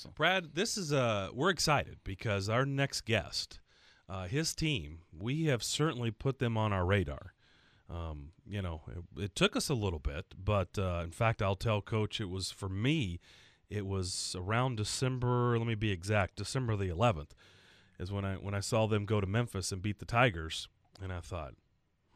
awesome. Brad, this is uh we're excited because our next guest, uh, his team, we have certainly put them on our radar. Um, you know, it, it took us a little bit, but uh, in fact, I'll tell Coach, it was for me, it was around December. Let me be exact, December the 11th, is when I when I saw them go to Memphis and beat the Tigers, and I thought,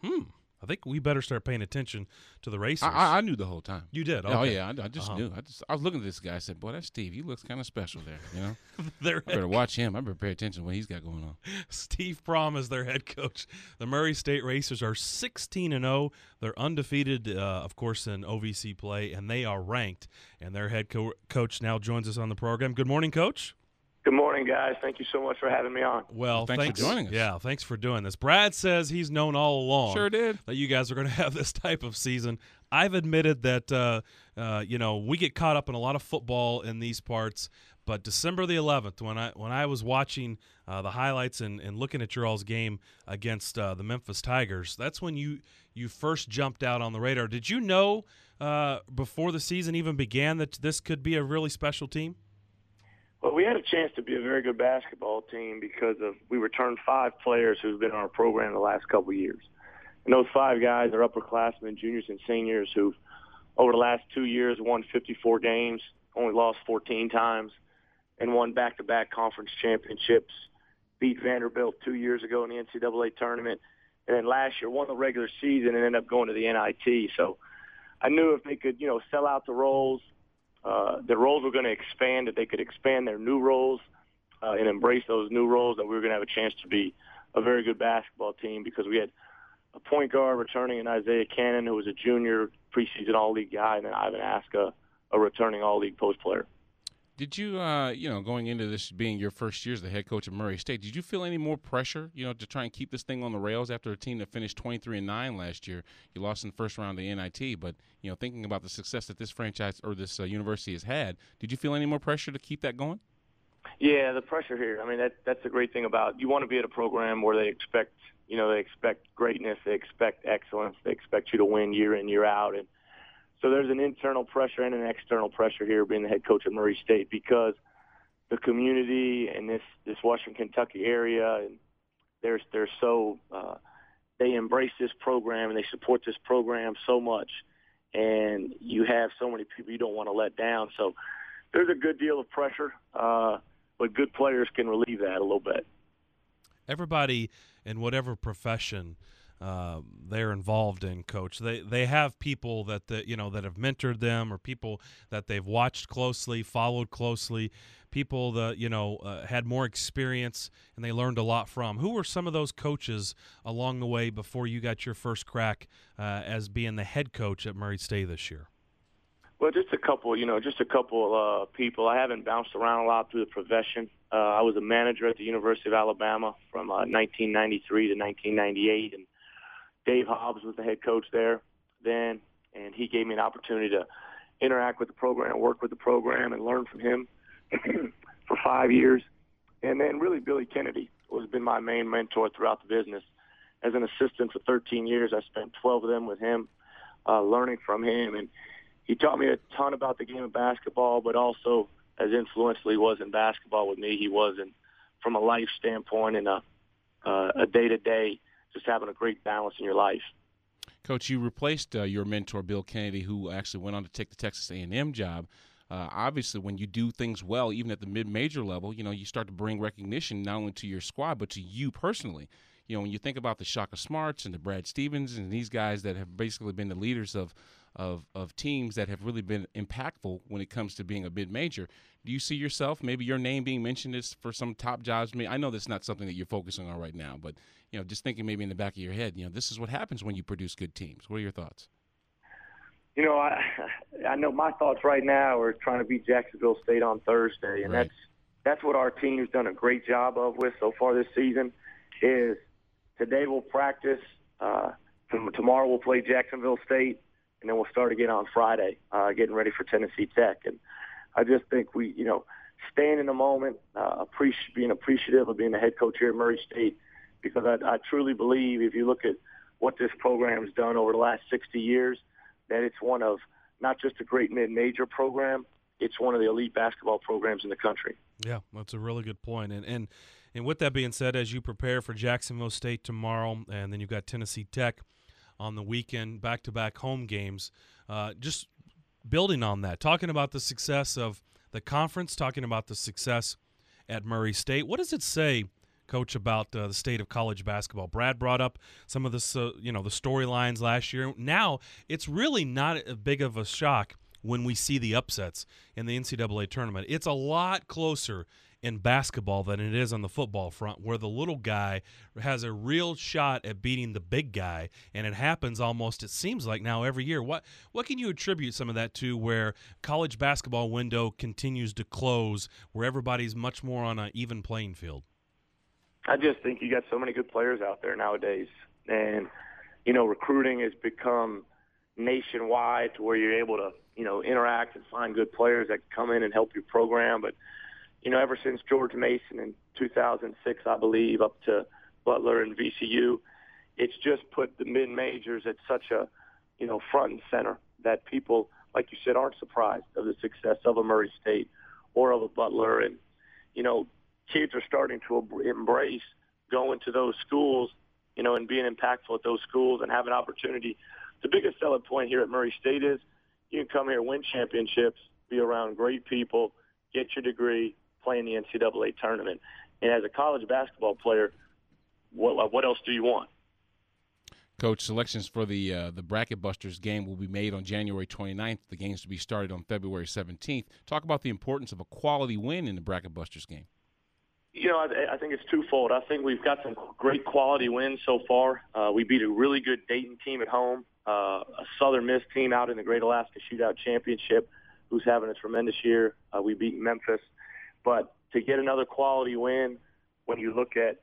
hmm, I think we better start paying attention to the racers. I, I, knew the whole time. you did, Oh yeah, I, I just Uh-huh. knew. I just I was looking at this guy. I said, "Boy, that's Steve. He looks kind of special there." You know, Their I better watch him. I better pay attention to what he's got going on. Steve Prohm is their head coach. The Murray State Racers are 16 and 0. They're undefeated, uh, of course, in OVC play, and they are ranked. And their head co- coach now joins us on the program. Good morning, Coach. Good morning, guys. Thank you so much for having me on. Well, Thanks for joining us. Yeah, thanks for doing this. Brad says he's known all along. Sure did. that you guys are going to have this type of season. I've admitted that uh, uh, you know we get caught up in a lot of football in these parts, but December the 11th, when I when I was watching uh, the highlights and, and looking at your all's game against uh, the Memphis Tigers, that's when you you first jumped out on the radar. Did you know uh, before the season even began that this could be a really special team? Well, we had a chance to be a very good basketball team because of we returned five players who've been on our program the last couple of years. And those five guys are upperclassmen, juniors, and seniors who've, over the last two years, won 54 games, only lost 14 times, and won back-to-back conference championships. Beat Vanderbilt two years ago in the NCAA tournament, and then last year won the regular season and ended up going to the NIT. So I knew if they could, you know, sell out the roles, uh, their roles were going to expand, that they could expand their new roles uh, and embrace those new roles, that we were going to have a chance to be a very good basketball team because we had a point guard returning in Isaiah Cannon, who was a junior preseason All-League guy, and then Ivan Aska, a returning All-League post player. Did you, uh, you know, going into this being your first year as the head coach of Murray State, did you feel any more pressure, you know, to try and keep this thing on the rails after a team that finished 23 and 9 last year? You lost in the first round of the NIT, but, you know, thinking about the success that this franchise or this uh, university has had, did you feel any more pressure to keep that going? Yeah, the pressure here. I mean, that that's the great thing about you want to be at a program where they expect, you know, they expect greatness, they expect excellence, they expect you to win year in year out, and so there's an internal pressure and an external pressure here being the head coach at Murray State because the community and this this Western Kentucky area and they're they're so uh, they embrace this program and they support this program so much, and you have so many people you don't want to let down. So there's a good deal of pressure. Uh, but good players can relieve that a little bit. everybody in whatever profession uh, they're involved in, coach, they they have people that the, you know that have mentored them, or people that they've watched closely, followed closely, people that you know uh, had more experience and they learned a lot from. Who were some of those coaches along the way before you got your first crack uh, as being the head coach at Murray State this year? Well, just a couple, you know, just a couple uh, people. I haven't bounced around a lot through the profession. Uh, I was a manager at the University of Alabama from uh, 1993 to 1998, and Dave Hobbs was the head coach there then, and he gave me an opportunity to interact with the program, work with the program, and learn from him for five years. And then really Billy Kennedy has been my main mentor throughout the business. As an assistant for 13 years, I spent 12 of them with him, uh, learning from him, and he taught me a ton about the game of basketball, but also as influential he was in basketball with me, he was in from a life standpoint and a uh, a day to day, just having a great balance in your life. Coach, you replaced uh, your mentor Bill Kennedy, who actually went on to take the Texas A&M job. Uh, obviously, when you do things well, even at the mid-major level, you know you start to bring recognition not only to your squad but to you personally. You know, when you think about the Shaka Smarts and the Brad Stevens and these guys that have basically been the leaders of of of teams that have really been impactful when it comes to being a mid-major, do you see yourself maybe your name being mentioned as for some top jobs? I, mean, I know that's not something that you're focusing on right now, but you know, just thinking maybe in the back of your head, you know, this is what happens when you produce good teams. What are your thoughts? You know, I I know my thoughts right now are trying to beat Jacksonville State on Thursday, and Right. that's that's what our team's done a great job of with so far this season. Is today we'll practice, uh, tomorrow we'll play Jacksonville State, and then we'll start again on Friday, uh, getting ready for Tennessee Tech. And I just think we, you know, staying in the moment, uh, appreci- being appreciative of being the head coach here at Murray State, because I, I truly believe if you look at what this program has done over the last 60 years, that it's one of not just a great mid-major program, it's one of the elite basketball programs in the country. Yeah, that's a really good point. And and and with that being said, as you prepare for Jacksonville State tomorrow, and then you've got Tennessee Tech on the weekend, back-to-back home games, uh, just building on that, talking about the success of the conference, talking about the success at Murray State. What does it say? coach about uh, the state of college basketball. Brad brought up some of the you know the storylines last year. Now it's really not a big of a shock when we see the upsets in the NCAA tournament. It's a lot closer in basketball than it is on the football front, where the little guy has a real shot at beating the big guy, and it happens almost. It seems like now every year. What what can you attribute some of that to? Where college basketball window continues to close, where everybody's much more on an even playing field. I just think you got so many good players out there nowadays, and you know recruiting has become nationwide to where you're able to you know interact and find good players that come in and help your program, but you know, ever since George Mason in 2006, I believe, up to Butler and VCU, it's just put the mid majors at such a, you know, front and center that people, like you said, aren't surprised of the success of a Murray State or of a Butler, and you know, kids are starting to embrace going to those schools, you know, and being impactful at those schools and have an opportunity. The biggest selling point here at Murray State is you can come here, win championships, be around great people, get your degree, play in the NCAA tournament. And as a college basketball player, what what else do you want? Coach, selections for the uh, the Bracket Busters game will be made on January 29th. The game's to be started on February 17th. Talk about the importance of a quality win in the Bracket Busters game. You know, I, I think it's twofold. I think we've got some great quality wins so far. Uh, we beat a really good Dayton team at home, uh, a Southern Miss team out in the Great Alaska Shootout Championship, who's having a tremendous year. Uh, we beat Memphis. But to get another quality win, when you look at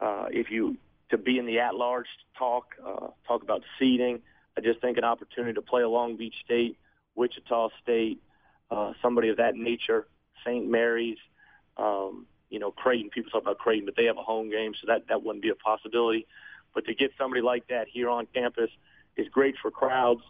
uh, if you to be in the at-large talk, uh, talk about seeding, I just think an opportunity to play a Long Beach State, Wichita State, uh, somebody of that nature, St. Mary's, um, you know, Creighton. People talk about Creighton, but they have a home game, so that that wouldn't be a possibility. But to get somebody like that here on campus is great for crowds,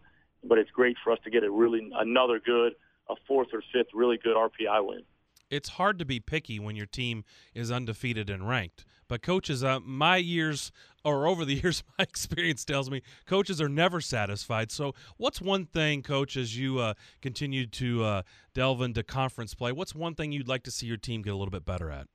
but it's great for us to get a really another good, a fourth or fifth really good RPI win it's hard to be picky when your team is undefeated and ranked. But coaches, uh, my years or over the years, my experience tells me coaches are never satisfied. So, what's one thing, coach, as you uh, continue to uh, delve into conference play? What's one thing you'd like to see your team get a little bit better at?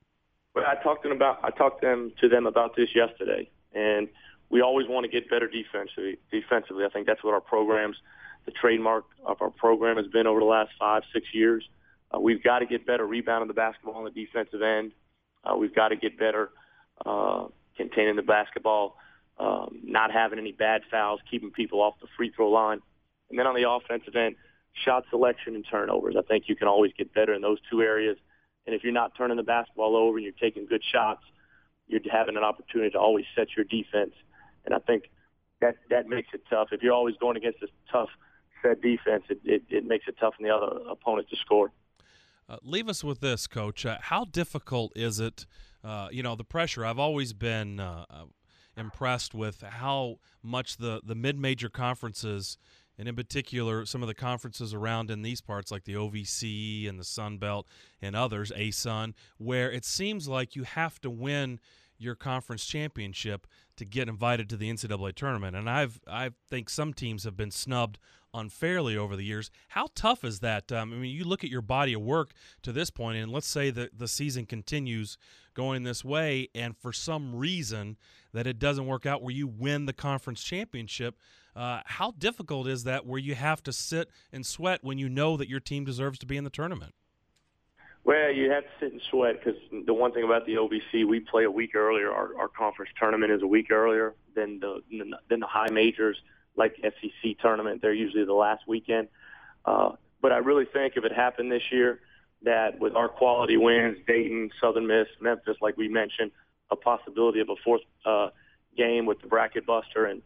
Well, I talked to them about I talked them to them about this yesterday, and we always want to get better defensively. Defensively, I think that's what our programs, the trademark of our program, has been over the last five, six years uh, we've got to get better rebounding the basketball on the defensive end. Uh, we've got to get better uh, containing the basketball, um, not having any bad fouls, keeping people off the free throw line. And then on the offensive end, shot selection and turnovers. I think you can always get better in those two areas. And if you're not turning the basketball over and you're taking good shots, you're having an opportunity to always set your defense. And I think that that makes it tough. If you're always going against a tough set defense, it, it, it makes it tough for the other opponent to score. Uh, leave us with this, Coach. Uh, how difficult is it? Uh, you know, the pressure. I've always been uh, uh, impressed with how much the the mid major conferences, and in particular some of the conferences around in these parts, like the OVC and the Sun Belt and others, ASUN, where it seems like you have to win your conference championship to get invited to the NCAA tournament. And I've I think some teams have been snubbed unfairly over the years. How tough is that? Um, I mean, you look at your body of work to this point, and let's say that the season continues going this way, and for some reason that it doesn't work out where you win the conference championship. Uh, how difficult is that where you have to sit and sweat when you know that your team deserves to be in the tournament? Well, you have to sit and sweat because the one thing about the OVC, we play a week earlier. Our, our conference tournament is a week earlier than the than the high majors like SEC tournament. They're usually the last weekend. Uh, but I really think if it happened this year, that with our quality wins, Dayton, Southern Miss, Memphis, like we mentioned, a possibility of a fourth uh, game with the bracket buster and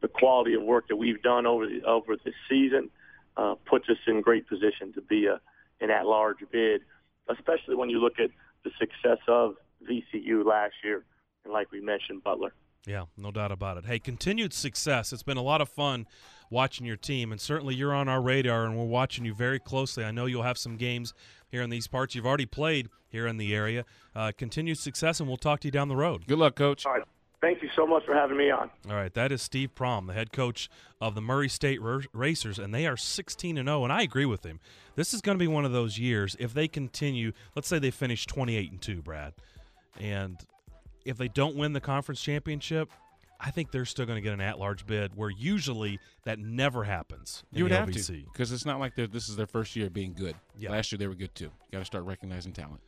the quality of work that we've done over the, over this season uh, puts us in great position to be a, an at-large bid, especially when you look at the success of VCU last year and like we mentioned, Butler. Yeah, no doubt about it. Hey, continued success. It's been a lot of fun watching your team. And certainly you're on our radar, and we're watching you very closely. I know you'll have some games here in these parts. You've already played here in the area. Uh, continued success, and we'll talk to you down the road. Good luck, Coach. All right. Thank you so much for having me on. All right, that is Steve Prohm, the head coach of the Murray State Racers, and they are 16 and 0. And I agree with him. This is going to be one of those years if they continue. Let's say they finish 28 and 2, Brad, and if they don't win the conference championship, I think they're still going to get an at-large bid. Where usually that never happens. you would have to because it's not like this is their first year being good. Yeah. Last year they were good too. You got to start recognizing talent.